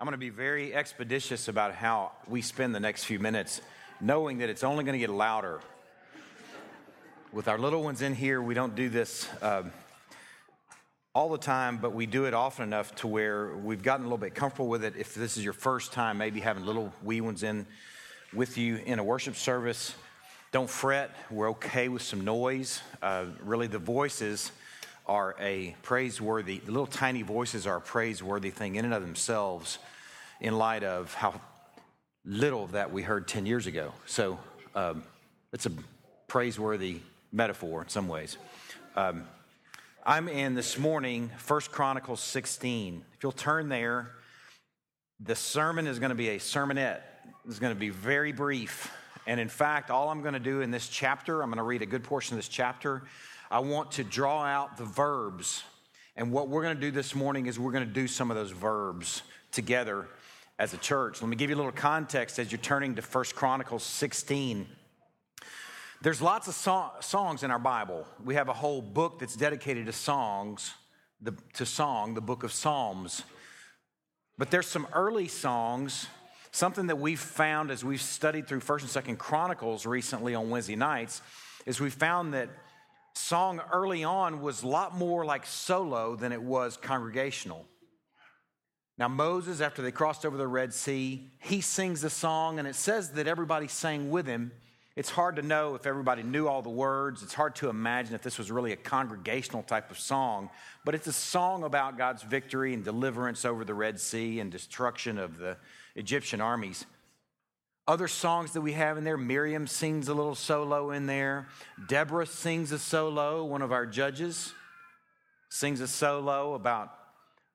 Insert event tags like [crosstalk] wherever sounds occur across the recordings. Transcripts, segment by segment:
I'm going to be very expeditious about how we spend the next few minutes, knowing that it's only going to get louder. With our little ones in here, we don't do this um, all the time, but we do it often enough to where we've gotten a little bit comfortable with it. If this is your first time, maybe having little wee ones in with you in a worship service, don't fret. We're okay with some noise. Uh, really, the voices are a praiseworthy, the little tiny voices are a praiseworthy thing in and of themselves in light of how little that we heard 10 years ago. So um, it's a praiseworthy metaphor in some ways. Um, I'm in this morning, First Chronicles 16. If you'll turn there, the sermon is going to be a sermonette. It's going to be very brief. And in fact, all I'm going to do in this chapter, I'm going to read a good portion of this chapter. I want to draw out the verbs. And what we're going to do this morning is we're going to do some of those verbs together as a church. Let me give you a little context as you're turning to First Chronicles 16. There's lots of so- songs in our Bible. We have a whole book that's dedicated to songs, the, to song, the book of Psalms. But there's some early songs, something that we've found as we've studied through First and Second Chronicles recently on Wednesday nights, is we found that song early on was a lot more like solo than it was congregational. Now, Moses, after they crossed over the Red Sea, he sings the song, and it says that everybody sang with him. It's hard to know if everybody knew all the words. It's hard to imagine if this was really a congregational type of song, but it's a song about God's victory and deliverance over the Red Sea and destruction of the Egyptian armies. Other songs that we have in there, Miriam sings a little solo in there. Deborah sings a solo, one of our judges sings a solo about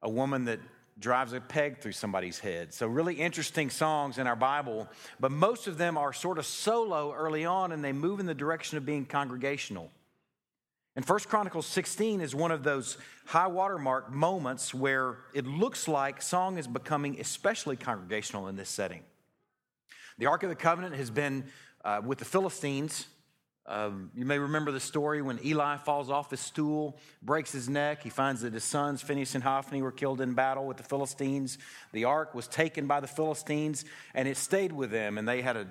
a woman that drives a peg through somebody's head. So, really interesting songs in our Bible, but most of them are sort of solo early on and they move in the direction of being congregational. And First Chronicles 16 is one of those high watermark moments where it looks like song is becoming especially congregational in this setting. The Ark of the Covenant has been uh, with the Philistines. Um, you may remember the story when Eli falls off his stool, breaks his neck. He finds that his sons, Phinehas and Hophni, were killed in battle with the Philistines. The ark was taken by the Philistines, and it stayed with them. And they had a,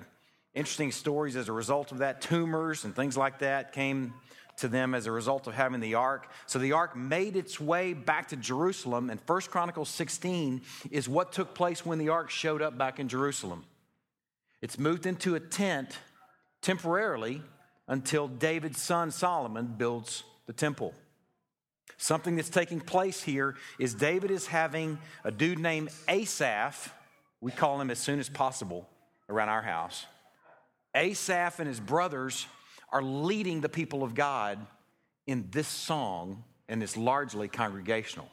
interesting stories as a result of that. Tumors and things like that came to them as a result of having the ark. So the ark made its way back to Jerusalem, and First Chronicles 16 is what took place when the ark showed up back in Jerusalem. It's moved into a tent temporarily until David's son Solomon builds the temple. Something that's taking place here is David is having a dude named Asaph, we call him as soon as possible around our house. Asaph and his brothers are leading the people of God in this song, and it's largely congregational.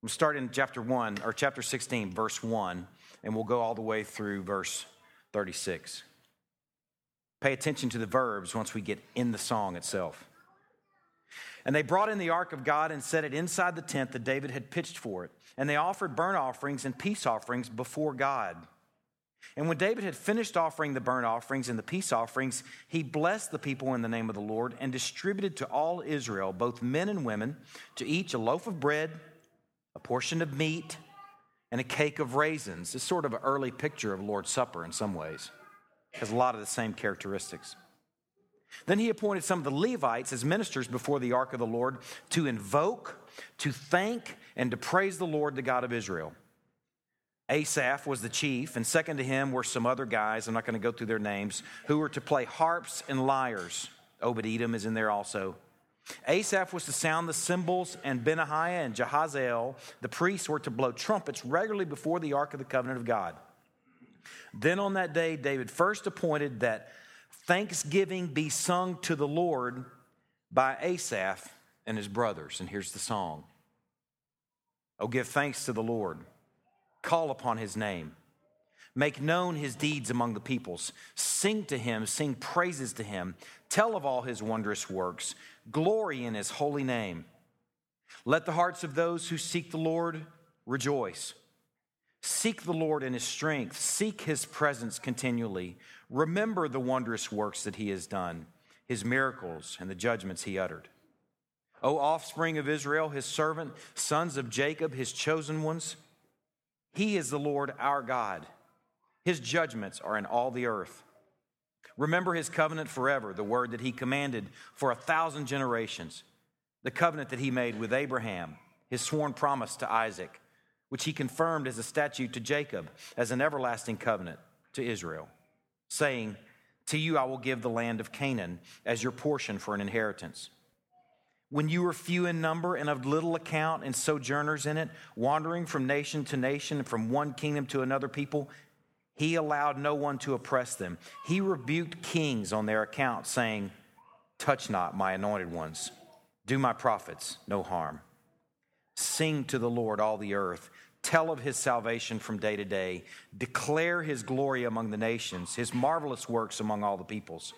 We'll start in chapter 1 or chapter 16, verse 1, and we'll go all the way through verse 36. Pay attention to the verbs once we get in the song itself. And they brought in the ark of God and set it inside the tent that David had pitched for it. And they offered burnt offerings and peace offerings before God. And when David had finished offering the burnt offerings and the peace offerings, he blessed the people in the name of the Lord and distributed to all Israel, both men and women, to each a loaf of bread, a portion of meat, and a cake of raisins. It's sort of an early picture of Lord's Supper in some ways, has a lot of the same characteristics. Then he appointed some of the Levites as ministers before the ark of the Lord to invoke, to thank, and to praise the Lord, the God of Israel. Asaph was the chief, and second to him were some other guys, I'm not going to go through their names, who were to play harps and lyres. Obed Edom is in there also. Asaph was to sound the cymbals, and Benaiah and Jahaziel, the priests, were to blow trumpets regularly before the ark of the covenant of God. Then on that day, David first appointed that thanksgiving be sung to the Lord by Asaph and his brothers. And here's the song Oh, give thanks to the Lord, call upon his name. Make known his deeds among the peoples. Sing to him, sing praises to him. Tell of all his wondrous works. Glory in his holy name. Let the hearts of those who seek the Lord rejoice. Seek the Lord in his strength. Seek his presence continually. Remember the wondrous works that he has done, his miracles, and the judgments he uttered. O offspring of Israel, his servant, sons of Jacob, his chosen ones, He is the Lord our God. His judgments are in all the earth. Remember his covenant forever, the word that he commanded for a thousand generations, the covenant that he made with Abraham, his sworn promise to Isaac, which he confirmed as a statute to Jacob, as an everlasting covenant to Israel, saying, To you I will give the land of Canaan as your portion for an inheritance. When you were few in number and of little account and sojourners in it, wandering from nation to nation, and from one kingdom to another people, he allowed no one to oppress them. He rebuked kings on their account, saying, Touch not my anointed ones, do my prophets no harm. Sing to the Lord, all the earth. Tell of his salvation from day to day. Declare his glory among the nations, his marvelous works among all the peoples.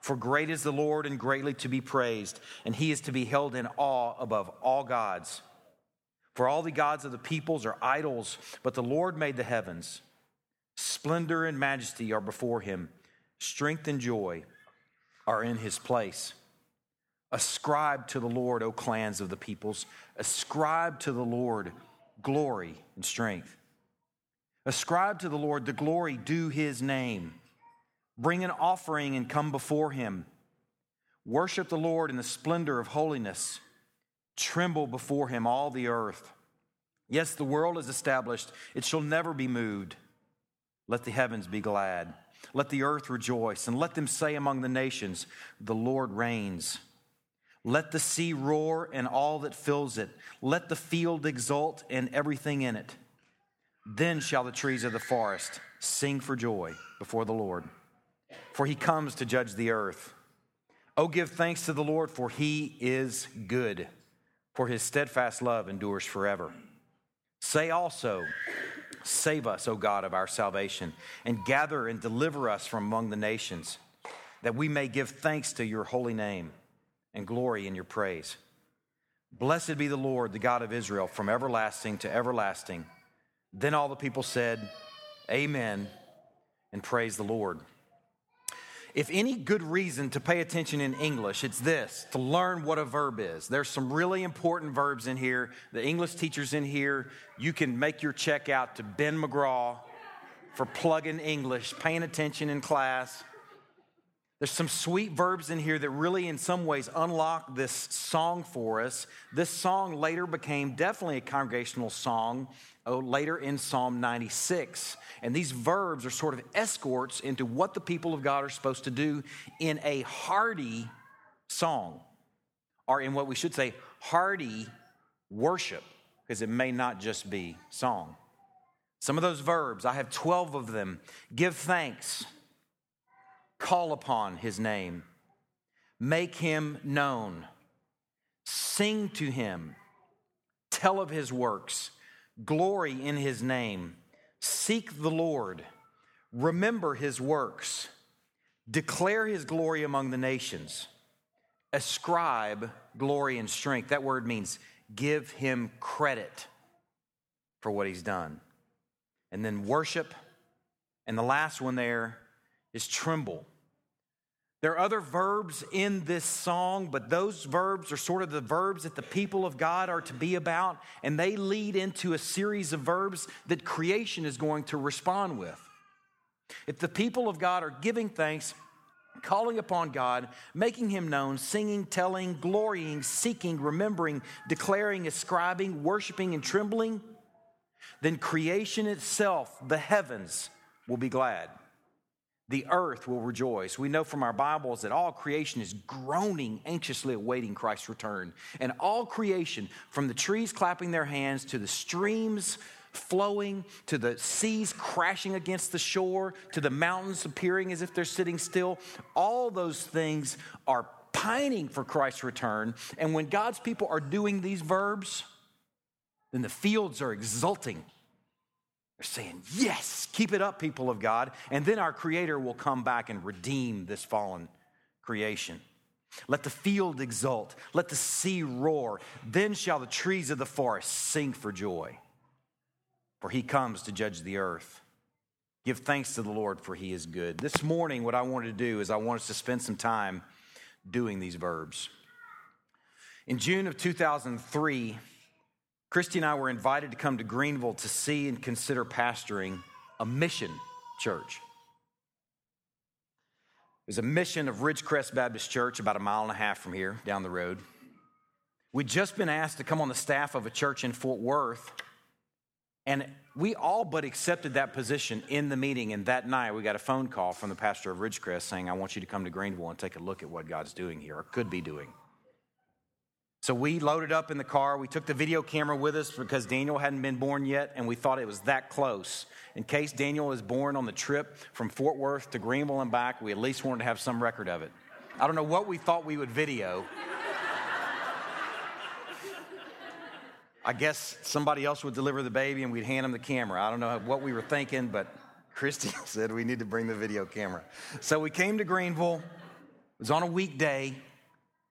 For great is the Lord and greatly to be praised, and he is to be held in awe above all gods. For all the gods of the peoples are idols, but the Lord made the heavens. Splendor and majesty are before him, strength and joy are in his place. Ascribe to the Lord, O clans of the peoples. Ascribe to the Lord glory and strength. Ascribe to the Lord the glory due his name. Bring an offering and come before him. Worship the Lord in the splendor of holiness. Tremble before him, all the earth. Yes, the world is established, it shall never be moved. Let the heavens be glad. Let the earth rejoice, and let them say among the nations, The Lord reigns. Let the sea roar and all that fills it. Let the field exult and everything in it. Then shall the trees of the forest sing for joy before the Lord for he comes to judge the earth. Oh, give thanks to the Lord, for he is good, for his steadfast love endures forever. Say also, Save us, O God of our salvation, and gather and deliver us from among the nations, that we may give thanks to your holy name and glory in your praise. Blessed be the Lord, the God of Israel, from everlasting to everlasting. Then all the people said, Amen, and praise the Lord. If any good reason to pay attention in English, it's this to learn what a verb is. There's some really important verbs in here. The English teachers in here, you can make your check out to Ben McGraw for plugging English, paying attention in class. There's some sweet verbs in here that really, in some ways, unlock this song for us. This song later became definitely a congregational song oh, later in Psalm 96. And these verbs are sort of escorts into what the people of God are supposed to do in a hearty song, or in what we should say, hearty worship, because it may not just be song. Some of those verbs, I have 12 of them give thanks, call upon his name, make him known, sing to him, tell of his works glory in his name, seek the Lord, remember his works, declare his glory among the nations, ascribe glory and strength. That word means give him credit for what he's done. And then worship. And the last one there is tremble. There are other verbs in this song, but those verbs are sort of the verbs that the people of God are to be about, and they lead into a series of verbs that creation is going to respond with. If the people of God are giving thanks, calling upon God, making Him known, singing, telling, glorying, seeking, remembering, declaring, ascribing, worshiping, and trembling, then creation itself, the heavens, will be glad the earth will rejoice. We know from our Bibles that all creation is groaning, anxiously awaiting Christ's return. And all creation, from the trees clapping their hands to the streams flowing, to the seas crashing against the shore, to the mountains appearing as if they're sitting still, all those things are pining for Christ's return. And when God's people are doing these verbs, then the fields are exulting they're saying, Yes, keep it up, people of God. And then our Creator will come back and redeem this fallen creation. Let the field exult, let the sea roar. Then shall the trees of the forest sing for joy, for he comes to judge the earth. Give thanks to the Lord, for he is good. This morning, what I wanted to do is I want us to spend some time doing these verbs. In June of 2003, Christy and I were invited to come to Greenville to see and consider pastoring a mission church. It was a mission of Ridgecrest Baptist Church, about a mile and a half from here, down the road. We'd just been asked to come on the staff of a church in Fort Worth, and we all but accepted that position in the meeting. And that night, we got a phone call from the pastor of Ridgecrest saying, I want you to come to Greenville and take a look at what God's doing here, or could be doing. So we loaded up in the car. We took the video camera with us because Daniel hadn't been born yet, and we thought it was that close. In case Daniel is born on the trip from Fort Worth to Greenville and back, we at least wanted to have some record of it. I don't know what we thought we would video. I guess somebody else would deliver the baby and we'd hand him the camera. I don't know what we were thinking, but Christy [laughs] said we need to bring the video camera. So we came to Greenville. It was on a weekday.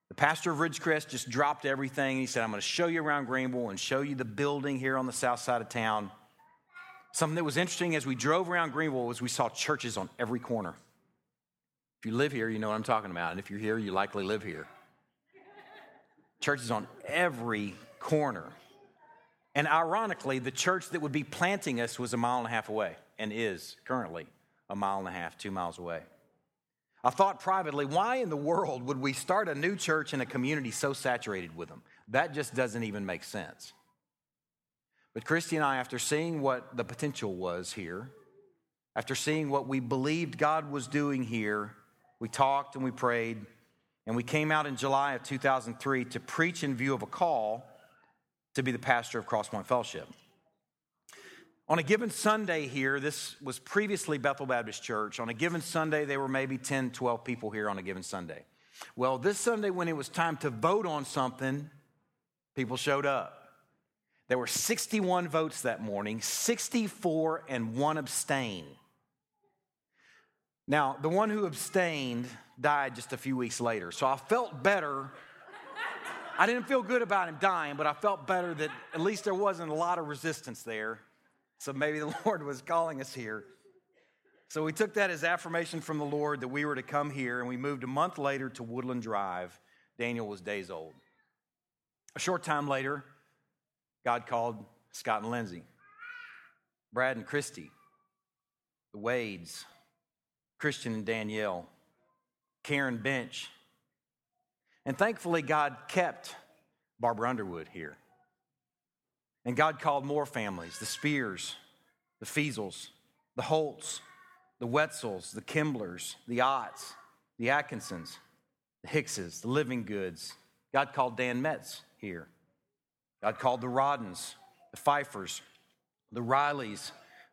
The pastor of Ridgecrest just dropped everything. He said, I'm going to show you around Greenville and show you the building here on the south side of town. Something that was interesting as we drove around Greenville was we saw churches on every corner. If you live here, you know what I'm talking about. And if you're here, you likely live here. Churches on every corner. And ironically, the church that would be planting us was a mile and a half away and is currently a mile and a half, two miles away. I thought privately, why in the world would we start a new church in a community so saturated with them? That just doesn't even make sense. But Christy and I, after seeing what the potential was here, after seeing what we believed God was doing here, we talked and we prayed, and we came out in July of 2003 to preach in view of a call to be the pastor of Crosspoint Fellowship. On a given Sunday here, this was previously Bethel Baptist Church. On a given Sunday, there were maybe 10, 12 people here on a given Sunday. Well, this Sunday, when it was time to vote on something, people showed up. There were 61 votes that morning, 64 and one abstain. Now, the one who abstained died just a few weeks later. So I felt better. I didn't feel good about him dying, but I felt better that at least there wasn't a lot of resistance there. So maybe the [laughs] Lord was calling us here. So we took that as affirmation from the Lord that we were to come here, and we moved a month later to Woodland Drive. Daniel was days old. A short time later, God called Scott and Lindsay, Brad and Christy, the Wades, Christian and Danielle, Karen Bench. And thankfully, God kept Barbara Underwood here. And God called more families the Spears, the Feasels, the Holts, the Wetzels, the Kimblers, the Otts, the Atkinsons, the Hickses, the Living Goods. God called Dan Metz here. God called the Roddens, the Pfeiffers, the Rileys,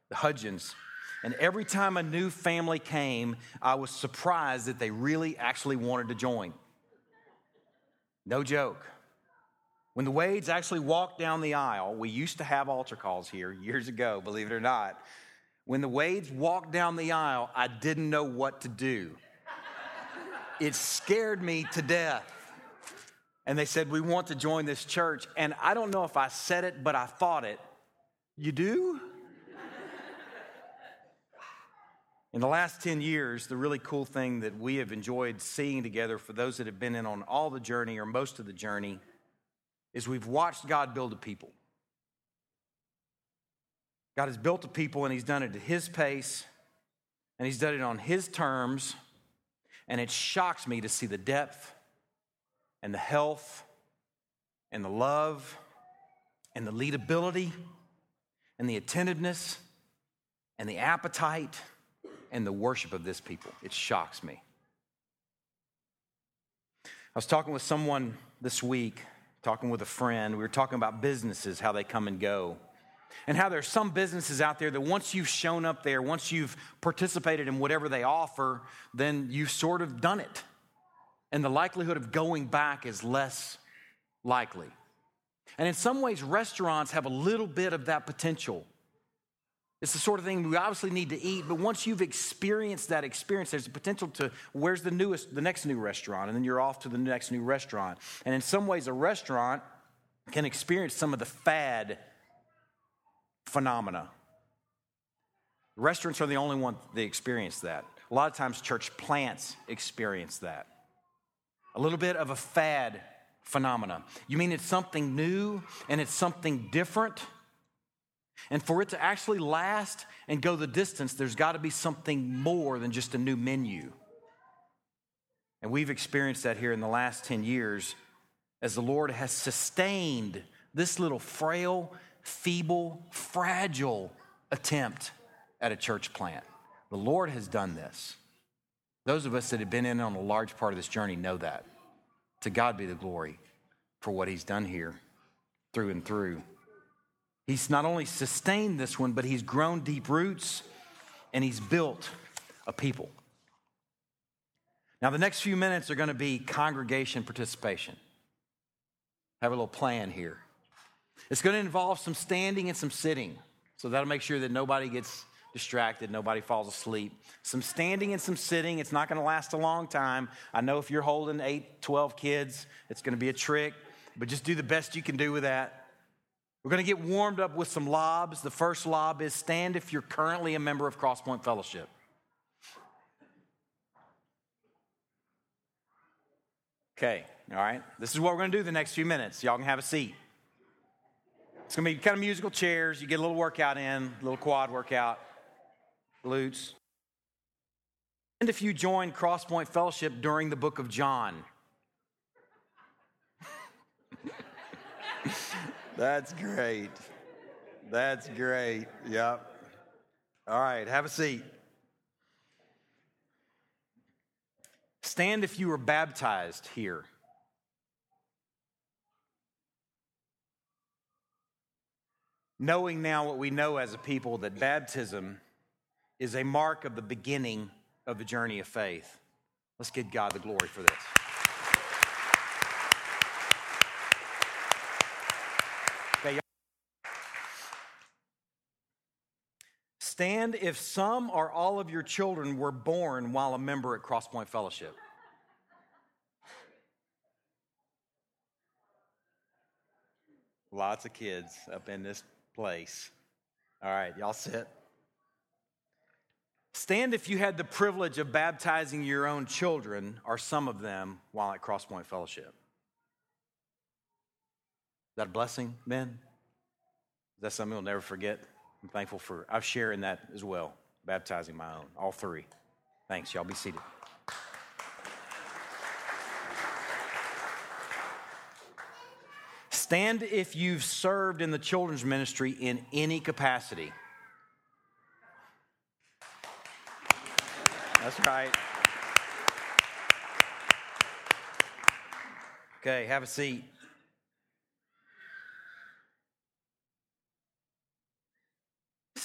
the Hudgens. And every time a new family came, I was surprised that they really actually wanted to join. No joke. When the Wades actually walked down the aisle, we used to have altar calls here years ago, believe it or not. When the Wades walked down the aisle, I didn't know what to do. It scared me to death. And they said, We want to join this church. And I don't know if I said it, but I thought it. You do? In the last 10 years, the really cool thing that we have enjoyed seeing together for those that have been in on all the journey or most of the journey is we've watched God build a people. God has built a people and He's done it at His pace and He's done it on His terms. And it shocks me to see the depth and the health and the love and the leadability and the attentiveness and the appetite and the worship of this people. It shocks me. I was talking with someone this week talking with a friend. We were talking about businesses, how they come and go. And how there's some businesses out there that once you've shown up there, once you've participated in whatever they offer, then you've sort of done it. And the likelihood of going back is less likely. And in some ways, restaurants have a little bit of that potential. It's the sort of thing we obviously need to eat, but once you've experienced that experience, there's a potential to where's the newest, the next new restaurant, and then you're off to the next new restaurant. And in some ways, a restaurant can experience some of the fad phenomena. Restaurants are the only one that experience that. A lot of times, church plants experience that. A little bit of a fad phenomena. You mean it's something new and it's something different? And for it to actually last and go the distance, there's got to be something more than just a new menu. And we've experienced that here in the last 10 years as the Lord has sustained this little frail, feeble, fragile attempt at a church plant. The Lord has done this. Those of us that have been in on a large part of this journey know that. To God be the glory for what He's done here through and through. He's not only sustained this one, but He's grown deep roots and He's built a people. Now, the next few minutes are going to be congregation participation. Have a little plan here. It's going to involve some standing and some sitting. So that'll make sure that nobody gets distracted, nobody falls asleep. Some standing and some sitting. It's not going to last a long time. I know if you're holding 8, 12 kids, it's going to be a trick, but just do the best you can do with that. We're going to get warmed up with some lobs. The first lob is stand if you're currently a member of Crosspoint Fellowship. Okay, all right. This is what we're going to do the next few minutes. Y'all can have a seat. It's going to be kind of musical chairs. You get a little workout in, a little quad workout, glutes. And if you join Crosspoint Fellowship during the book of John, [laughs] that's great. That's great. Yep. All right, have a seat. Stand if you were baptized here. Knowing now what we know as a people that baptism is a mark of the beginning of the journey of faith. Let's give God the glory for this. Stand if some or all of your children were born while a member at Crosspoint Fellowship. Lots of kids up in this place. All right, y'all sit. Stand if you had the privilege of baptizing your own children or some of them while at Crosspoint Fellowship. Is that a blessing, Ben? Is that something you'll never forget? I'm thankful for, I've shared in that as well, baptizing my own, all three. Thanks, y'all be seated. Stand if you've served in the children's ministry in any capacity. That's right. Okay, have a seat.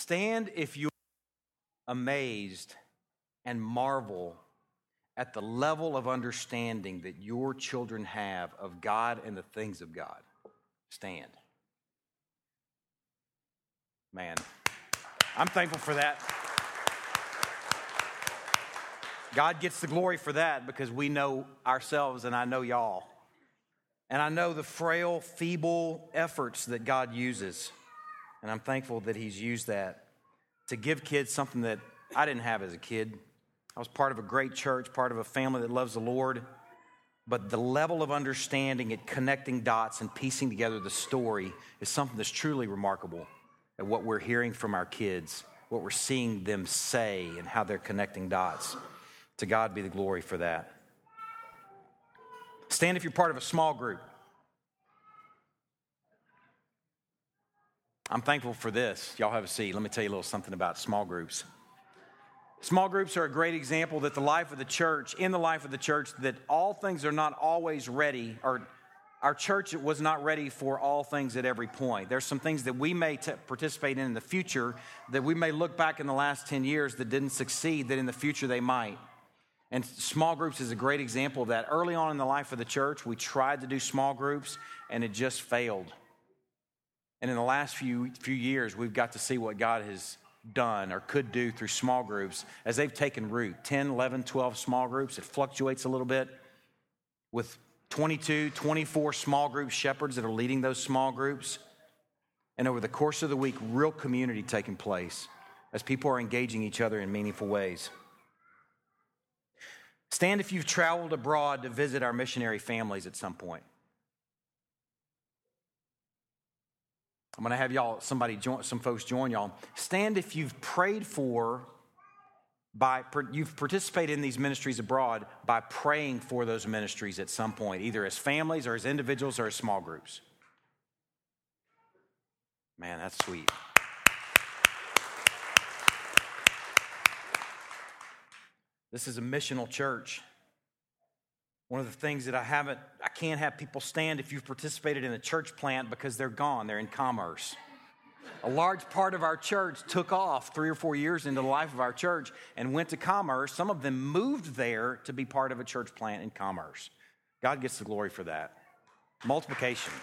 Stand if you are amazed and marvel at the level of understanding that your children have of God and the things of God. Stand. Man, I'm thankful for that. God gets the glory for that because we know ourselves and I know y'all. And I know the frail, feeble efforts that God uses. And I'm thankful that He's used that to give kids something that I didn't have as a kid. I was part of a great church, part of a family that loves the Lord. But the level of understanding at connecting dots and piecing together the story is something that's truly remarkable at what we're hearing from our kids, what we're seeing them say, and how they're connecting dots. To God be the glory for that. Stand if you're part of a small group. I'm thankful for this. Y'all have a seat. Let me tell you a little something about small groups. Small groups are a great example that the life of the church, in the life of the church, that all things are not always ready, or our church was not ready for all things at every point. There's some things that we may t- participate in in the future that we may look back in the last 10 years that didn't succeed, that in the future they might. And small groups is a great example of that. Early on in the life of the church, we tried to do small groups and it just failed. And in the last few, few years, we've got to see what God has done or could do through small groups as they've taken root 10, 11, 12 small groups. It fluctuates a little bit with 22, 24 small group shepherds that are leading those small groups. And over the course of the week, real community taking place as people are engaging each other in meaningful ways. Stand if you've traveled abroad to visit our missionary families at some point. I'm going to have y'all, somebody join, some folks join y'all. Stand if you've prayed for by, you've participated in these ministries abroad by praying for those ministries at some point, either as families or as individuals or as small groups. Man, that's sweet. This is a missional church. One of the things that I haven't, I can't have people stand if you've participated in a church plant because they're gone, they're in Commerce. A large part of our church took off three or four years into the life of our church and went to Commerce. Some of them moved there to be part of a church plant in Commerce. God gets the glory for that. Multiplication.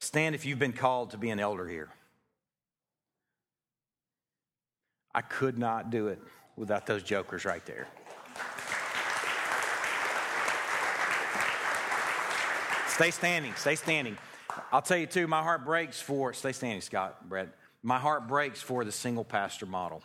Stand if you've been called to be an elder here. I could not do it without those jokers right there. Stay standing, stay standing. I'll tell you too, my heart breaks for, stay standing, Scott, Brett. My heart breaks for the single pastor model.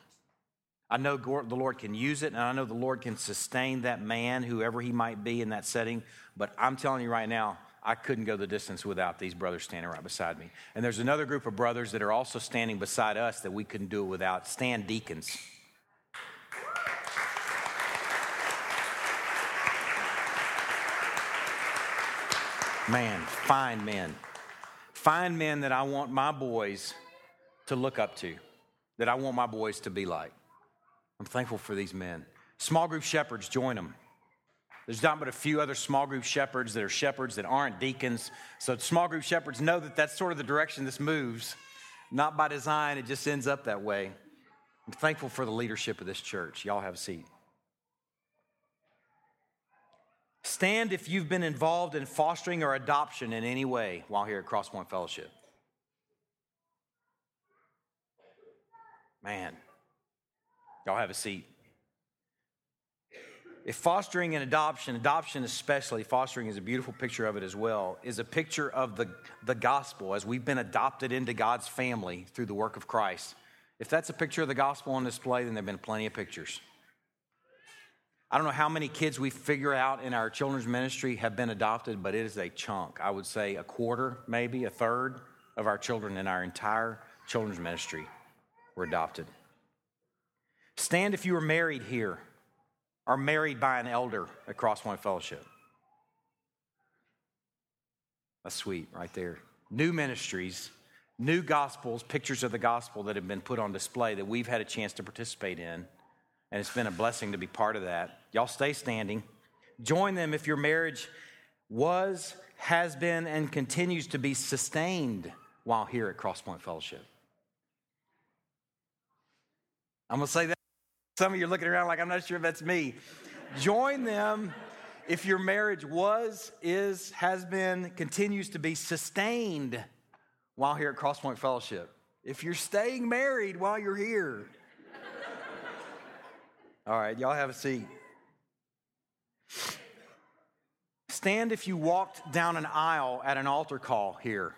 I know the Lord can use it, and I know the Lord can sustain that man, whoever he might be in that setting. But I'm telling you right now, I couldn't go the distance without these brothers standing right beside me. And there's another group of brothers that are also standing beside us that we couldn't do it without. Stand deacons. Man, fine men. Fine men that I want my boys to look up to, that I want my boys to be like. I'm thankful for these men. Small group shepherds, join them. There's not but a few other small group shepherds that are shepherds that aren't deacons. So small group shepherds know that that's sort of the direction this moves. Not by design, it just ends up that way. I'm thankful for the leadership of this church. Y'all have a seat. Stand if you've been involved in fostering or adoption in any way while here at Crosspoint Fellowship. Man, y'all have a seat. If fostering and adoption, adoption especially, fostering is a beautiful picture of it as well, is a picture of the, the gospel as we've been adopted into God's family through the work of Christ. If that's a picture of the gospel on display, then there have been plenty of pictures. I don't know how many kids we figure out in our children's ministry have been adopted, but it is a chunk. I would say a quarter, maybe a third of our children in our entire children's ministry were adopted. Stand if you are married here are married by an elder at Crosspoint Fellowship. That's sweet right there. New ministries, new gospels, pictures of the gospel that have been put on display that we've had a chance to participate in. And it's been a blessing to be part of that. Y'all stay standing. Join them if your marriage was, has been, and continues to be sustained while here at Crosspoint Fellowship. I'm going to say that. Some of you are looking around like, I'm not sure if that's me. Join them if your marriage was, is, has been, continues to be sustained while here at Crosspoint Fellowship. If you're staying married while you're here. All right, y'all have a seat. Stand if you walked down an aisle at an altar call here.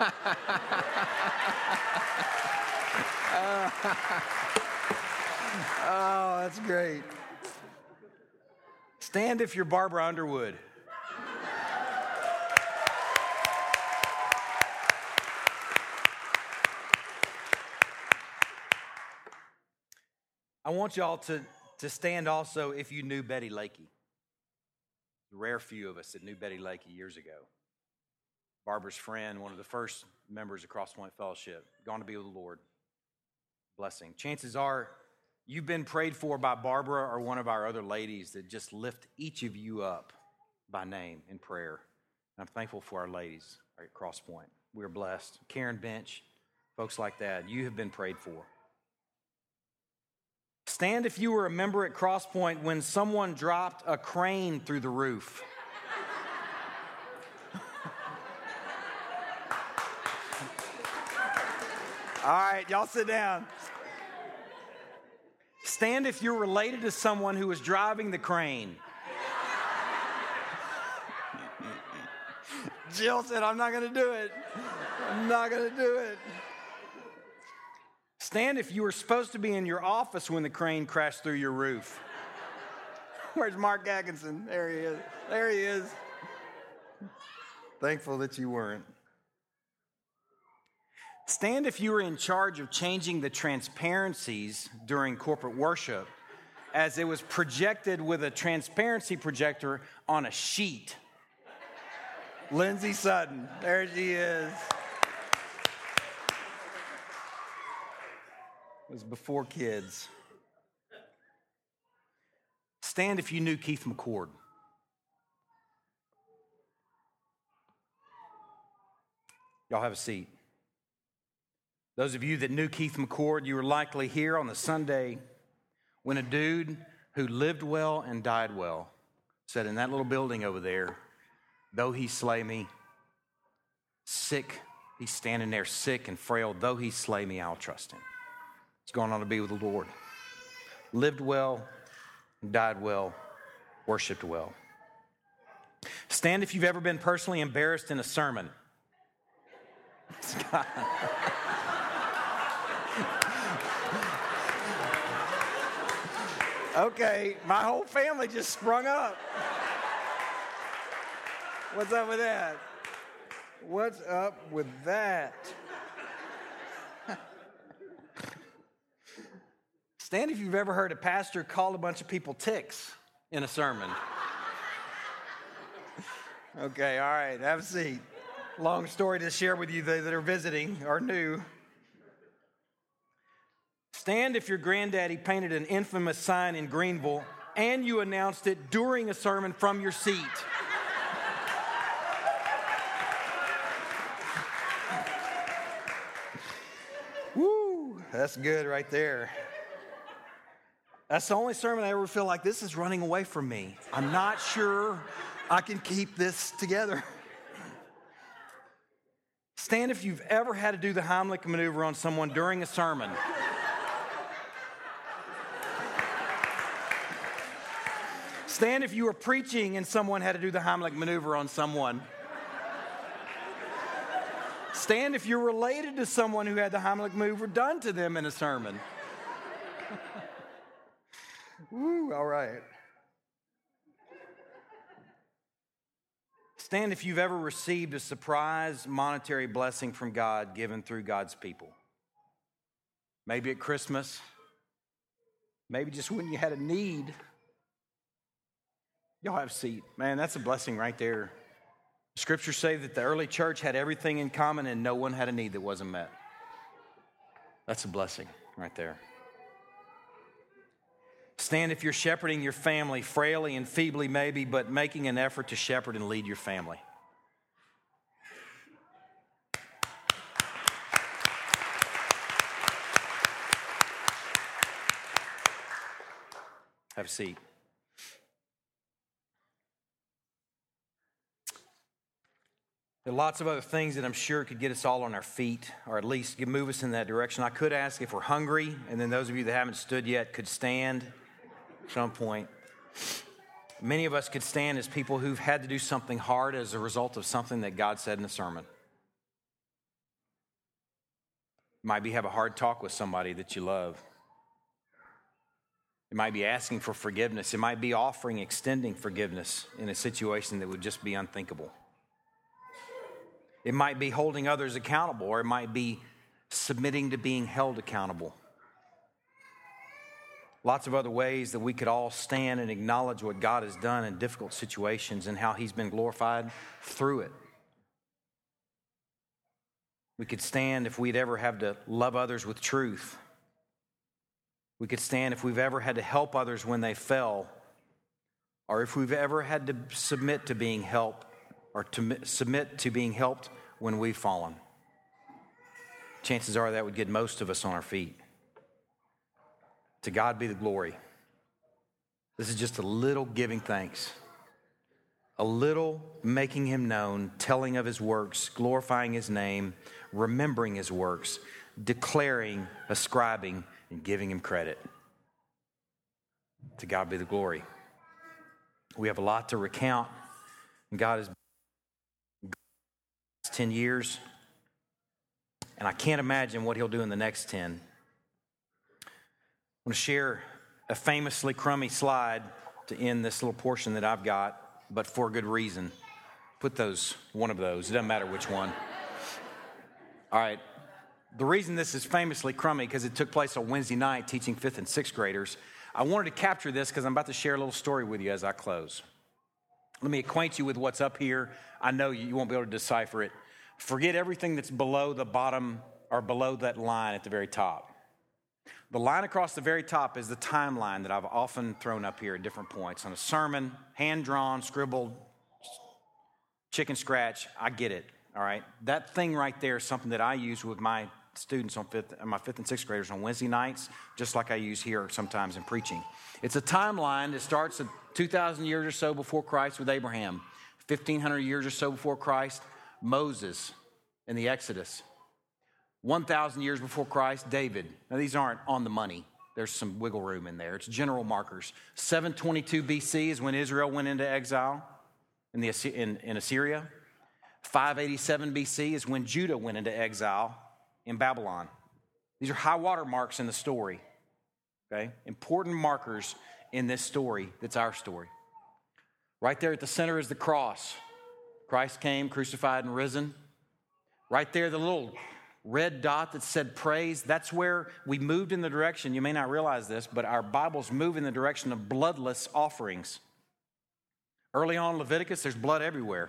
[laughs] oh, that's great. Stand if you're Barbara Underwood. I want y'all to, to stand also if you knew Betty Lakey. The rare few of us that knew Betty Lakey years ago. Barbara's friend, one of the first members of Crosspoint Fellowship, gone to be with the Lord blessing. Chances are you've been prayed for by Barbara or one of our other ladies that just lift each of you up by name in prayer. And I'm thankful for our ladies at Crosspoint. We're blessed. Karen Bench, folks like that, you have been prayed for. Stand if you were a member at Crosspoint when someone dropped a crane through the roof. All right, y'all sit down. Stand if you're related to someone who was driving the crane. Jill said, I'm not going to do it. I'm not going to do it. Stand if you were supposed to be in your office when the crane crashed through your roof. Where's Mark Atkinson? There he is. There he is. Thankful that you weren't. Stand if you were in charge of changing the transparencies during corporate worship as it was projected with a transparency projector on a sheet. Lindsay Sutton, there she is. It was before kids. Stand if you knew Keith McCord. Y'all have a seat. Those of you that knew Keith McCord, you were likely here on the Sunday when a dude who lived well and died well said, In that little building over there, though he slay me, sick, he's standing there sick and frail, though he slay me, I'll trust him. He's going on to be with the Lord. Lived well, died well, worshiped well. Stand if you've ever been personally embarrassed in a sermon. [laughs] okay, my whole family just sprung up. What's up with that? What's up with that? Stand if you've ever heard a pastor call a bunch of people ticks in a sermon. okay, all right, have a seat. Long story to share with you that are visiting or new. Stand if your granddaddy painted an infamous sign in Greenville and you announced it during a sermon from your seat. [laughs] Woo, that's good right there. That's the only sermon I ever feel like this is running away from me. I'm not sure I can keep this together. [laughs] Stand if you've ever had to do the Heimlich maneuver on someone during a sermon. Stand if you were preaching and someone had to do the Heimlich maneuver on someone. Stand if you're related to someone who had the Heimlich maneuver done to them in a sermon. [laughs] Woo, all right. Stand if you've ever received a surprise monetary blessing from God given through God's people. Maybe at Christmas, maybe just when you had a need. Y'all have a seat. Man, that's a blessing right there. Scriptures say that the early church had everything in common and no one had a need that wasn't met. That's a blessing right there. Stand if you're shepherding your family, frailly and feebly maybe, but making an effort to shepherd and lead your family. Have a seat. There are lots of other things that I'm sure could get us all on our feet, or at least move us in that direction. I could ask if we're hungry, and then those of you that haven't stood yet could stand some point. Many of us could stand as people who've had to do something hard as a result of something that God said in a sermon. Might be have a hard talk with somebody that you love. It might be asking for forgiveness. It might be offering, extending forgiveness in a situation that would just be unthinkable. It might be holding others accountable, or it might be submitting to being held accountable lots of other ways that we could all stand and acknowledge what God has done in difficult situations and how He's been glorified through it. We could stand if we'd ever have to love others with truth. We could stand if we've ever had to help others when they fell, or if we've ever had to submit to being helped, or to submit to being helped when we've fallen. Chances are that would get most of us on our feet. To God be the glory. This is just a little giving thanks, a little making him known, telling of his works, glorifying his name, remembering his works, declaring, ascribing, and giving him credit. To God be the glory. We have a lot to recount, and God has 10 years, and I can't imagine what he'll do in the next 10. I'm going to share a famously crummy slide to end this little portion that I've got, but for good reason. Put those, one of those, it doesn't matter which one. All right. The reason this is famously crummy, because it took place on Wednesday night teaching fifth and sixth graders. I wanted to capture this because I'm about to share a little story with you as I close. Let me acquaint you with what's up here. I know you won't be able to decipher it. Forget everything that's below the bottom or below that line at the very top. The line across the very top is the timeline that I've often thrown up here at different points on a sermon, hand drawn, scribbled, chicken scratch. I get it. All right. That thing right there is something that I use with my students on fifth, my fifth and sixth graders on Wednesday nights, just like I use here sometimes in preaching. It's a timeline that starts at 2,000 years or so before Christ with Abraham, 1,500 years or so before Christ, Moses in the Exodus, 1,000 years before Christ, David. Now, these aren't on the money. There's some wiggle room in there. It's general markers. 722 BC is when Israel went into exile in, the, in, in Assyria. 587 BC is when Judah went into exile in Babylon. These are high water marks in the story. Okay? Important markers in this story that's our story. Right there at the center is the cross. Christ came, crucified, and risen. Right there, the little red dot that said praise, that's where we moved in the direction. You may not realize this, but our Bibles move in the direction of bloodless offerings. Early on Leviticus, there's blood everywhere.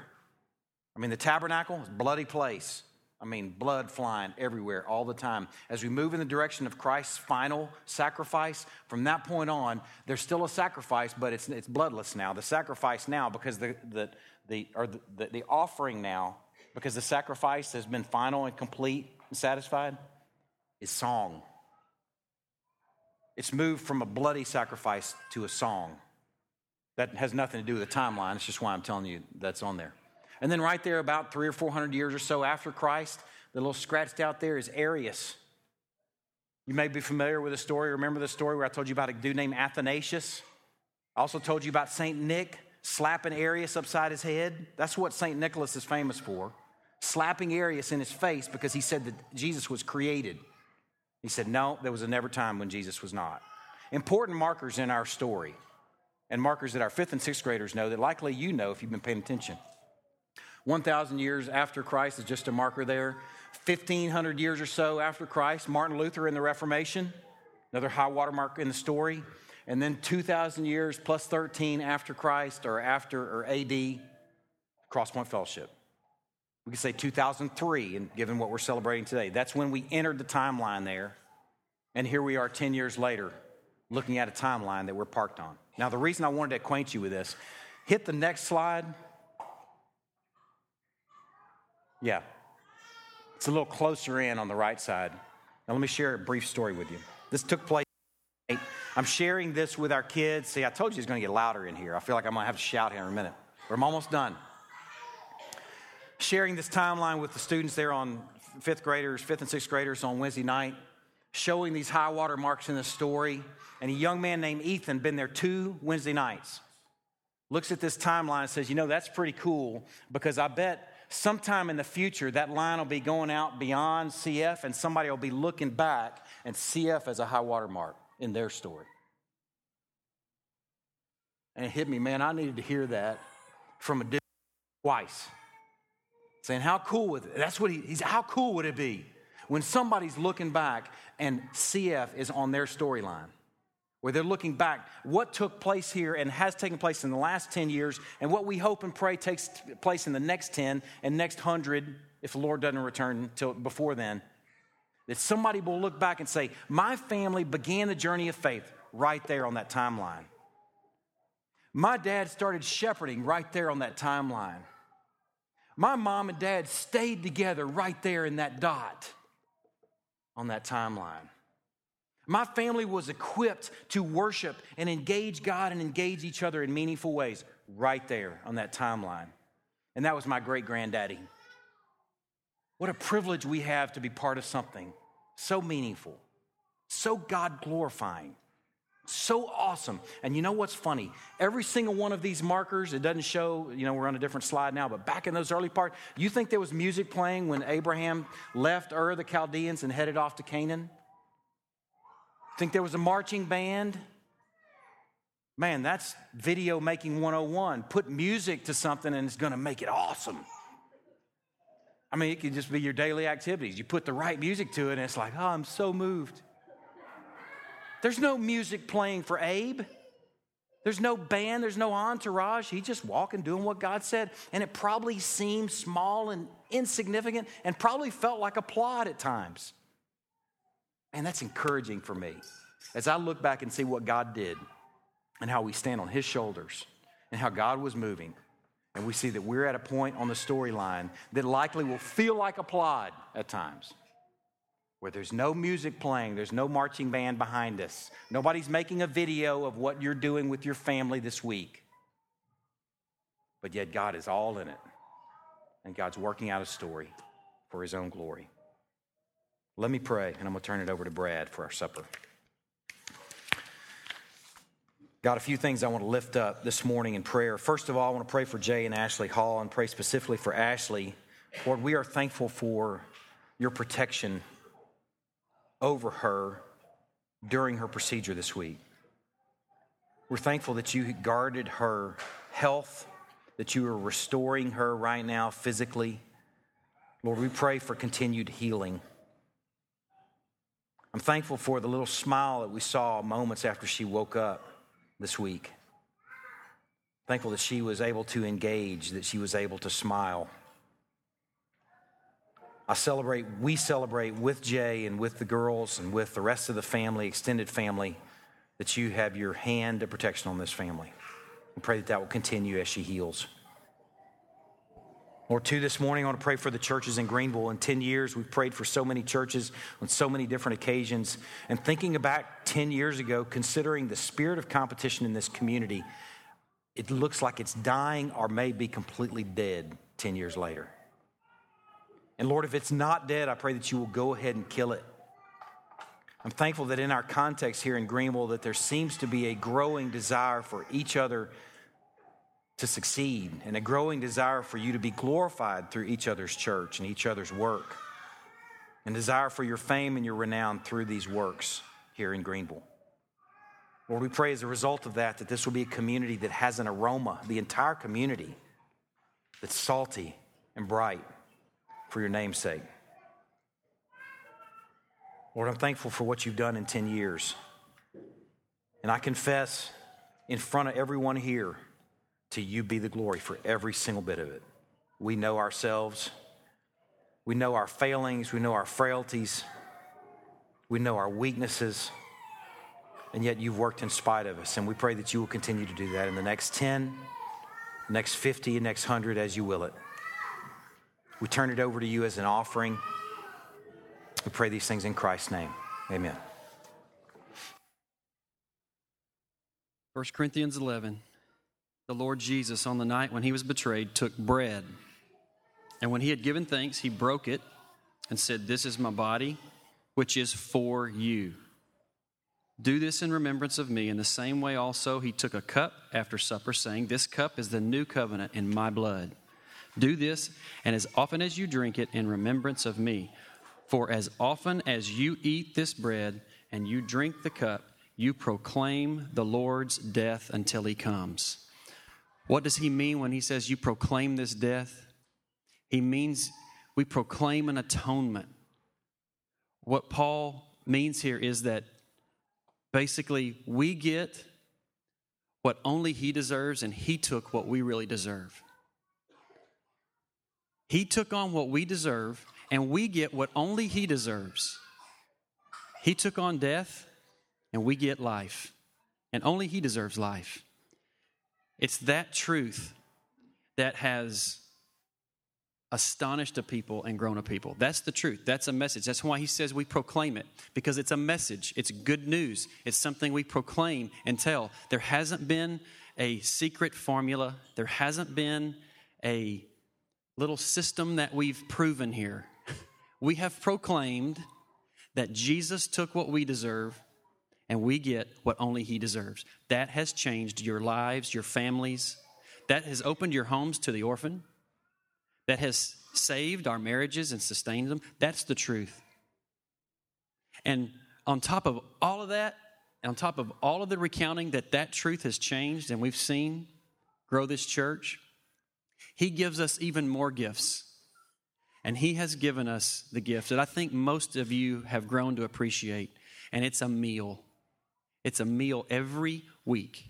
I mean, the tabernacle is a bloody place. I mean, blood flying everywhere all the time. As we move in the direction of Christ's final sacrifice, from that point on, there's still a sacrifice, but it's, it's bloodless now. The sacrifice now, because the, the, the, or the, the, the offering now, because the sacrifice has been final and complete and satisfied, is song. It's moved from a bloody sacrifice to a song. That has nothing to do with the timeline. It's just why I'm telling you that's on there. And then right there, about three or four hundred years or so after Christ, the little scratched out there is Arius. You may be familiar with the story. Remember the story where I told you about a dude named Athanasius? I also told you about St. Nick slapping Arius upside his head. That's what St. Nicholas is famous for. Slapping Arius in his face because he said that Jesus was created. He said, No, there was a never time when Jesus was not. Important markers in our story, and markers that our fifth and sixth graders know that likely you know if you've been paying attention. 1,000 years after Christ is just a marker there. 1,500 years or so after Christ, Martin Luther and the Reformation, another high watermark in the story. And then 2,000 years plus 13 after Christ or after or AD, Crosspoint Fellowship. We could say 2003, and given what we're celebrating today. That's when we entered the timeline there. And here we are 10 years later, looking at a timeline that we're parked on. Now, the reason I wanted to acquaint you with this, hit the next slide. Yeah. It's a little closer in on the right side. Now, let me share a brief story with you. This took place. I'm sharing this with our kids. See, I told you it's going to get louder in here. I feel like I'm going to have to shout here in a minute, but I'm almost done. Sharing this timeline with the students there on fifth graders, fifth and sixth graders on Wednesday night, showing these high water marks in the story. And a young man named Ethan been there two Wednesday nights. Looks at this timeline and says, You know, that's pretty cool because I bet sometime in the future, that line will be going out beyond CF, and somebody will be looking back and CF as a high water mark in their story. And it hit me, man, I needed to hear that from a dude twice. Saying, how cool would it? That's what he, he's, how cool would it be when somebody's looking back and CF is on their storyline? where they're looking back what took place here and has taken place in the last 10 years and what we hope and pray takes place in the next 10 and next 100 if the lord doesn't return till before then that somebody will look back and say my family began the journey of faith right there on that timeline my dad started shepherding right there on that timeline my mom and dad stayed together right there in that dot on that timeline my family was equipped to worship and engage God and engage each other in meaningful ways right there on that timeline. And that was my great granddaddy. What a privilege we have to be part of something so meaningful, so God glorifying, so awesome. And you know what's funny? Every single one of these markers, it doesn't show, you know, we're on a different slide now, but back in those early parts, you think there was music playing when Abraham left Ur the Chaldeans and headed off to Canaan? Think there was a marching band? Man, that's video making 101. Put music to something and it's going to make it awesome. I mean, it can just be your daily activities. You put the right music to it and it's like, oh, I'm so moved. There's no music playing for Abe. There's no band, there's no entourage. He's just walking, doing what God said. And it probably seemed small and insignificant and probably felt like a plot at times. And that's encouraging for me as I look back and see what God did and how we stand on his shoulders and how God was moving. And we see that we're at a point on the storyline that likely will feel like a plod at times, where there's no music playing, there's no marching band behind us, nobody's making a video of what you're doing with your family this week. But yet, God is all in it, and God's working out a story for his own glory. Let me pray, and I'm going to turn it over to Brad for our supper. Got a few things I want to lift up this morning in prayer. First of all, I want to pray for Jay and Ashley Hall and pray specifically for Ashley. Lord, we are thankful for your protection over her during her procedure this week. We're thankful that you guarded her health, that you are restoring her right now physically. Lord, we pray for continued healing. I'm thankful for the little smile that we saw moments after she woke up this week. Thankful that she was able to engage, that she was able to smile. I celebrate, we celebrate with Jay and with the girls and with the rest of the family, extended family, that you have your hand of protection on this family. And pray that that will continue as she heals. Or two this morning, I want to pray for the churches in Greenville. In 10 years, we've prayed for so many churches on so many different occasions. And thinking back 10 years ago, considering the spirit of competition in this community, it looks like it's dying or may be completely dead 10 years later. And Lord, if it's not dead, I pray that you will go ahead and kill it. I'm thankful that in our context here in Greenville that there seems to be a growing desire for each other to succeed and a growing desire for you to be glorified through each other's church and each other's work, and desire for your fame and your renown through these works here in Greenville. Lord, we pray as a result of that that this will be a community that has an aroma, the entire community that's salty and bright for your name's sake. Lord, I'm thankful for what you've done in 10 years. And I confess in front of everyone here to you be the glory for every single bit of it. We know ourselves, we know our failings, we know our frailties, we know our weaknesses, and yet you've worked in spite of us. And we pray that you will continue to do that in the next 10, next 50, and next 100 as you will it. We turn it over to you as an offering. We pray these things in Christ's name. Amen. 1 Corinthians 11 the Lord Jesus, on the night when he was betrayed, took bread. And when he had given thanks, he broke it and said, This is my body, which is for you. Do this in remembrance of me. In the same way, also, he took a cup after supper, saying, This cup is the new covenant in my blood. Do this, and as often as you drink it, in remembrance of me. For as often as you eat this bread and you drink the cup, you proclaim the Lord's death until he comes. What does he mean when he says you proclaim this death? He means we proclaim an atonement. What Paul means here is that basically we get what only he deserves, and he took what we really deserve. He took on what we deserve, and we get what only he deserves. He took on death, and we get life, and only he deserves life. It's that truth that has astonished a people and grown a people. That's the truth. That's a message. That's why he says we proclaim it, because it's a message. It's good news. It's something we proclaim and tell. There hasn't been a secret formula, there hasn't been a little system that we've proven here. [laughs] We have proclaimed that Jesus took what we deserve and we get what only He deserves. That has changed your lives, your families. That has opened your homes to the orphan. That has saved our marriages and sustained them. That's the truth. And on top of all of that, on top of all of the recounting that that truth has changed and we've seen grow this church, He gives us even more gifts. And He has given us the gift that I think most of you have grown to appreciate, and it's a meal. It's a meal every week.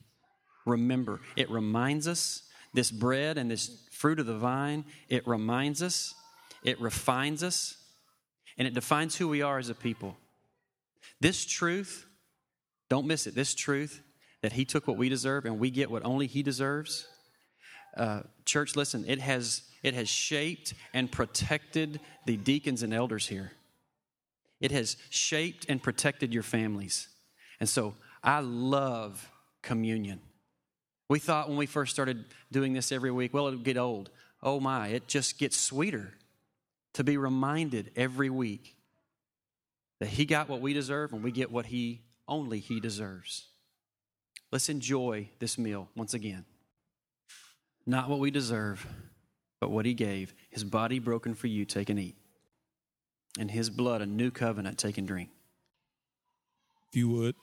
Remember, it reminds us this bread and this fruit of the vine, it reminds us, it refines us, and it defines who we are as a people. This truth, don't miss it, this truth that He took what we deserve and we get what only He deserves. Uh, church, listen, it has, it has shaped and protected the deacons and elders here. It has shaped and protected your families. And so I love communion. We thought when we first started doing this every week, well, it would get old. Oh my, it just gets sweeter to be reminded every week that He got what we deserve and we get what He only He deserves. Let's enjoy this meal once again. Not what we deserve, but what He gave. His body broken for you, take and eat. And His blood, a new covenant, take and drink. If you would,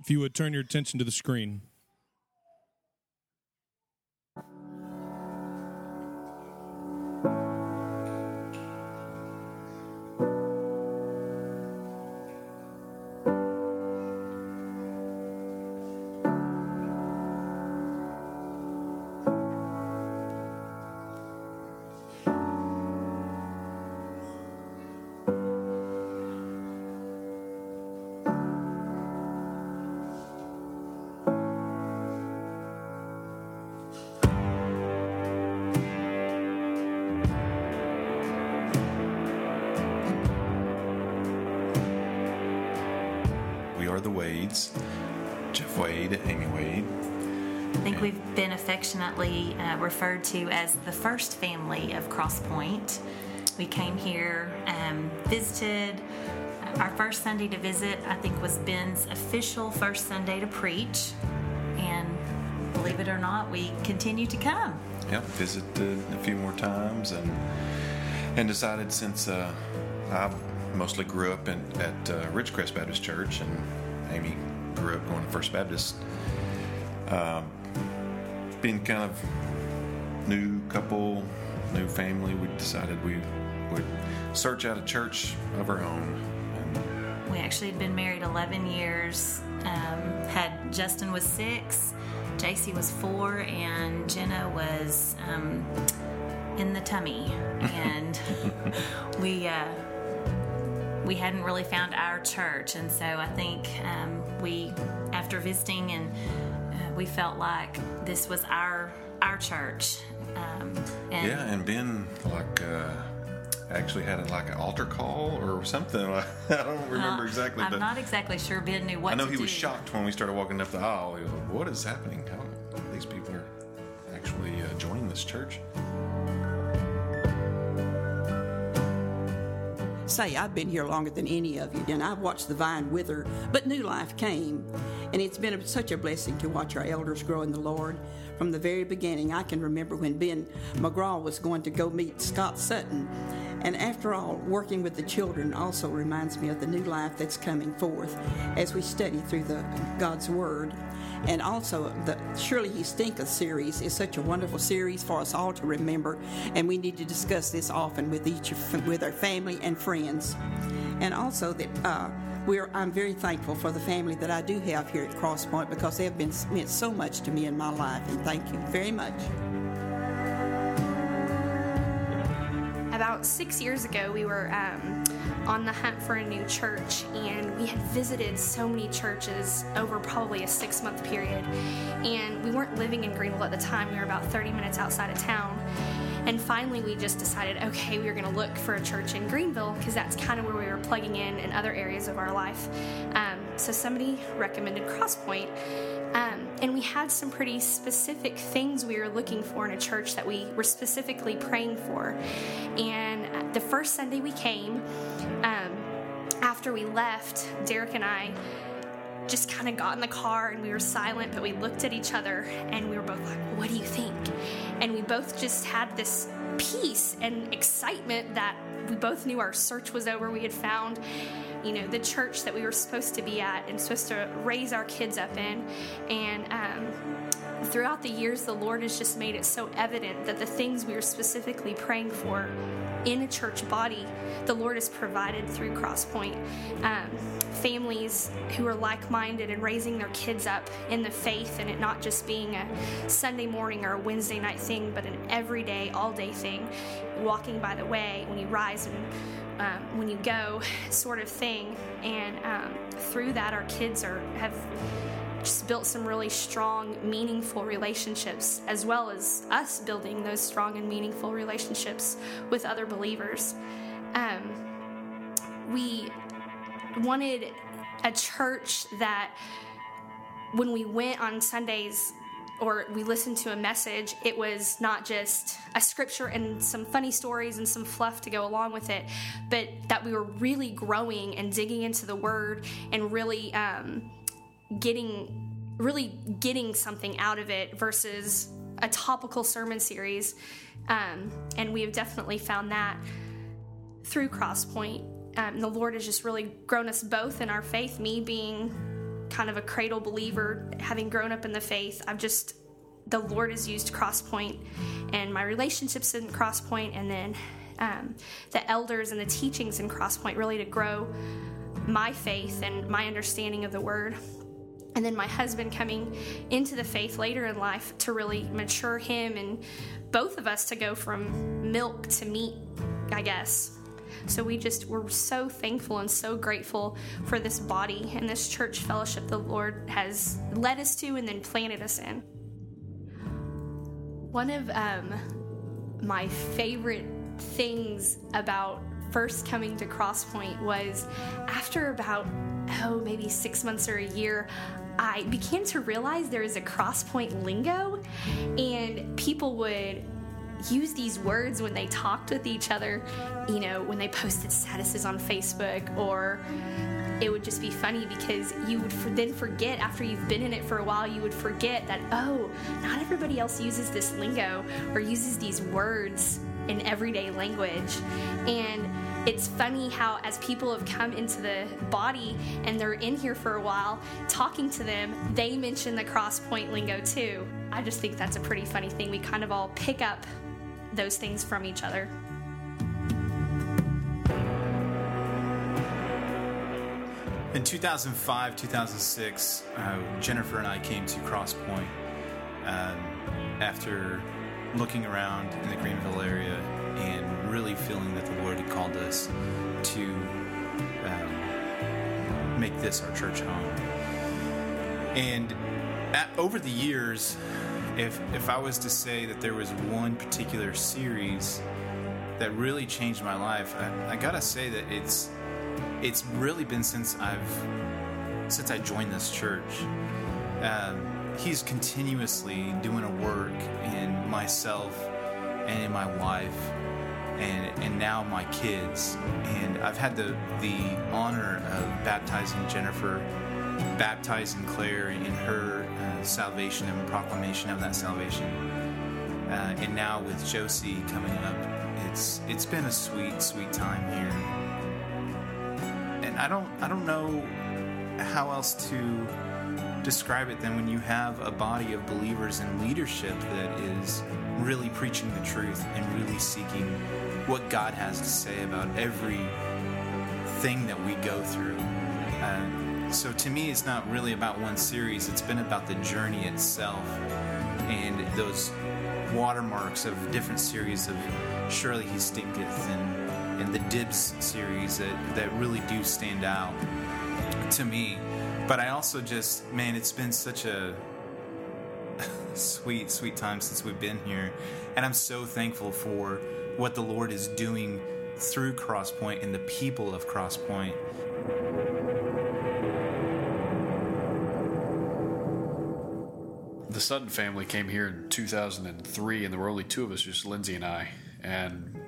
if you would turn your attention to the screen. Affectionately uh, referred to as the first family of Crosspoint. We came here, um, visited. Our first Sunday to visit, I think, was Ben's official first Sunday to preach. And believe it or not, we continue to come. Yep, visited a few more times and and decided since uh, I mostly grew up in, at uh, Ridgecrest Baptist Church and Amy grew up going to First Baptist, um, being kind of new couple, new family, we decided we would search out a church of our own. And We actually had been married 11 years. Um, had Justin was six, JC was four, and Jenna was um, in the tummy. [laughs] And [laughs] we uh, we hadn't really found our church, and so I think um, we, after visiting, and uh, we felt like this was our our church. Um, and yeah, and Ben like uh, actually had like an altar call or something. [laughs] I don't remember uh, exactly, I'm but not exactly sure Ben knew what I know he do. was shocked when we started walking up the aisle. He was like, "What is happening? How these people are actually uh, joining this church?" Say I've been here longer than any of you, and I've watched the vine wither, but new life came. And it's been such a blessing to watch our elders grow in the Lord. From the very beginning, I can remember when Ben McGraw was going to go meet Scott Sutton. And after all, working with the children also reminds me of the new life that's coming forth as we study through the God's Word. And also, the Surely He Stinketh series is such a wonderful series for us all to remember, and we need to discuss this often with each with our family and friends. And also that uh, we're I'm very thankful for the family that I do have here at Crosspoint because they have been meant so much to me in my life, and thank you very much. About six years ago, we were um, on the hunt for a new church, and we had visited so many churches over probably a six month period. And we weren't living in Greenville at the time, we were about 30 minutes outside of town. And finally, we just decided okay, we were going to look for a church in Greenville because that's kind of where we were plugging in in other areas of our life. Um, so somebody recommended Crosspoint. Um, and we had some pretty specific things we were looking for in a church that we were specifically praying for. And the first Sunday we came, um, after we left, Derek and I just kind of got in the car and we were silent, but we looked at each other and we were both like, What do you think? And we both just had this peace and excitement that we both knew our search was over. We had found, you know, the church that we were supposed to be at and supposed to raise our kids up in. And, um, throughout the years, the Lord has just made it so evident that the things we were specifically praying for in a church body, the Lord has provided through Crosspoint. Um, families who are like minded and raising their kids up in the faith and it not just being a Sunday morning or a Wednesday night thing, but an everyday, all day thing, walking by the way when you rise and um, when you go [laughs] sort of thing. And um, through that, our kids are have just built some really strong, meaningful relationships, as well as us building those strong and meaningful relationships with other believers. Um, we wanted a church that, when we went on Sundays, or we listened to a message, it was not just a scripture and some funny stories and some fluff to go along with it, but that we were really growing and digging into the word and really um, getting really getting something out of it versus a topical sermon series. Um, and we have definitely found that through Crosspoint. Um, the Lord has just really grown us both in our faith. Me being kind of a cradle believer, having grown up in the faith, I've just the Lord has used Crosspoint and my relationships in Crosspoint, and then um, the elders and the teachings in Crosspoint really to grow my faith and my understanding of the Word and then my husband coming into the faith later in life to really mature him and both of us to go from milk to meat, I guess. So we just were so thankful and so grateful for this body and this church fellowship the Lord has led us to and then planted us in. One of um, my favorite things about first coming to Crosspoint was after about oh maybe six months or a year I began to realize there is a crosspoint lingo, and people would use these words when they talked with each other, you know, when they posted statuses on Facebook, or it would just be funny because you would then forget after you've been in it for a while, you would forget that, oh, not everybody else uses this lingo or uses these words in everyday language. And it's funny how as people have come into the body and they're in here for a while talking to them they mention the crosspoint lingo too. I just think that's a pretty funny thing. We kind of all pick up those things from each other. In 2005 2006 uh, jennifer and i came to crosspoint um, after looking around in the greenville area really feeling that the Lord had called us to um, make this our church home. And at, over the years, if if I was to say that there was one particular series that really changed my life, I, I gotta say that it's it's really been since I've since I joined this church. Um, he's continuously doing a work in myself and in my wife and and now my kids. And I've had the the honor of baptizing Jennifer, baptizing Claire in her uh, salvation and proclamation of that salvation. Uh, and now with Josie coming up, it's it's been a sweet sweet time here. And I don't I don't know how else to describe it than when you have a body of believers and leadership that is really preaching the truth and really seeking what God has to say about every thing that we go through. Uh, so to me, it's not really about one series, it's been about the journey itself and those watermarks of different series of Surely He Stinketh and, and the Dibs series that, that really do stand out to me. But I also just, man, it's been such a [laughs] sweet, sweet time since we've been here. And I'm so thankful for what the Lord is doing through Crosspoint and the people of Crosspoint. The Sutton family came here in 2003, and there were only two of us, just Lindsay and I. And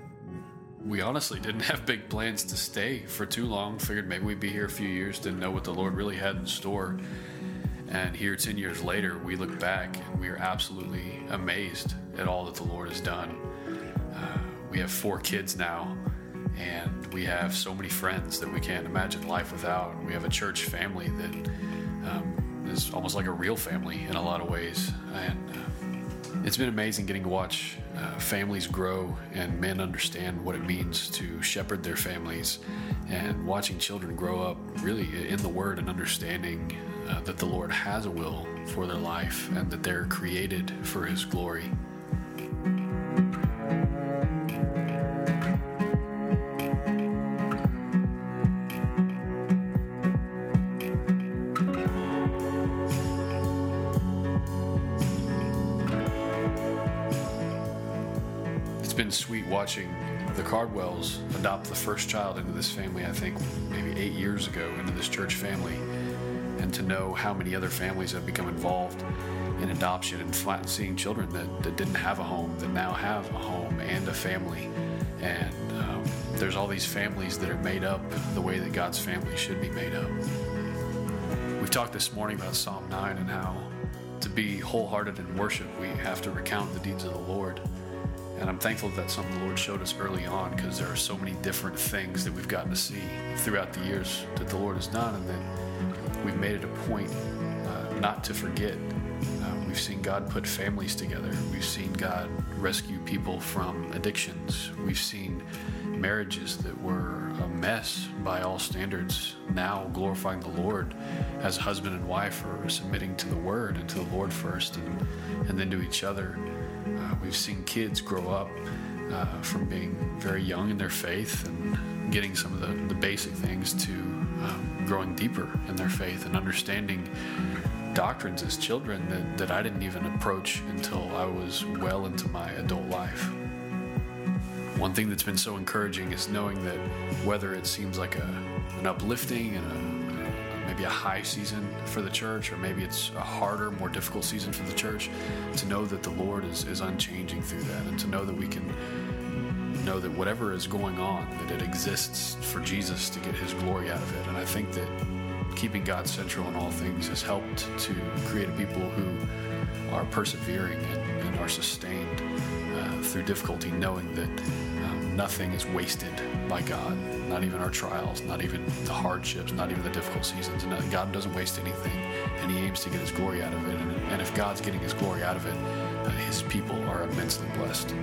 we honestly didn't [laughs] have big plans to stay for too long. Figured maybe we'd be here a few years, didn't know what the Lord really had in store. And here, 10 years later, we look back and we are absolutely amazed at all that the Lord has done. Uh, we have four kids now, and we have so many friends that we can't imagine life without. We have a church family that um, is almost like a real family in a lot of ways. And uh, it's been amazing getting to watch uh, families grow and men understand what it means to shepherd their families and watching children grow up really in the Word and understanding uh, that the Lord has a will for their life and that they're created for His glory. Cardwells adopt the first child into this family, I think maybe eight years ago, into this church family and to know how many other families have become involved in adoption and flat seeing children that, that didn't have a home that now have a home and a family. And um, there's all these families that are made up the way that god's family should be made up. We've talked this morning about psalm 9 and how to be wholehearted in worship we have to recount the deeds of the lord and I'm thankful that that's something the Lord showed us early on because there are so many different things that we've gotten to see throughout the years that the Lord has done, and that we've made it a point uh, not to forget. Uh, we've seen God put families together. We've seen God rescue people from addictions. We've seen marriages that were a mess by all standards now glorifying the Lord as husband and wife are submitting to the Word and to the Lord first and, and then to each other. Uh, we've seen kids grow up uh, from being very young in their faith and getting some of the, the basic things to um, growing deeper in their faith and understanding doctrines as children that, that I didn't even approach until I was well into my adult life. One thing that's been so encouraging is knowing that whether it seems like a, an uplifting and a, maybe a high season for the church, or maybe it's a harder, more difficult season for the church, to know that the Lord is, is unchanging through that, and to know that we can know that whatever is going on, that it exists for Jesus to get his glory out of it. And I think that keeping God central in all things has helped to create a people who are persevering and, and are sustained uh, through difficulty, knowing that nothing is wasted by God, not even our trials, not even the hardships, not even the difficult seasons. And God doesn't waste anything, and He aims to get His glory out of it. And, and if God's getting His glory out of it, uh, His people are immensely blessed.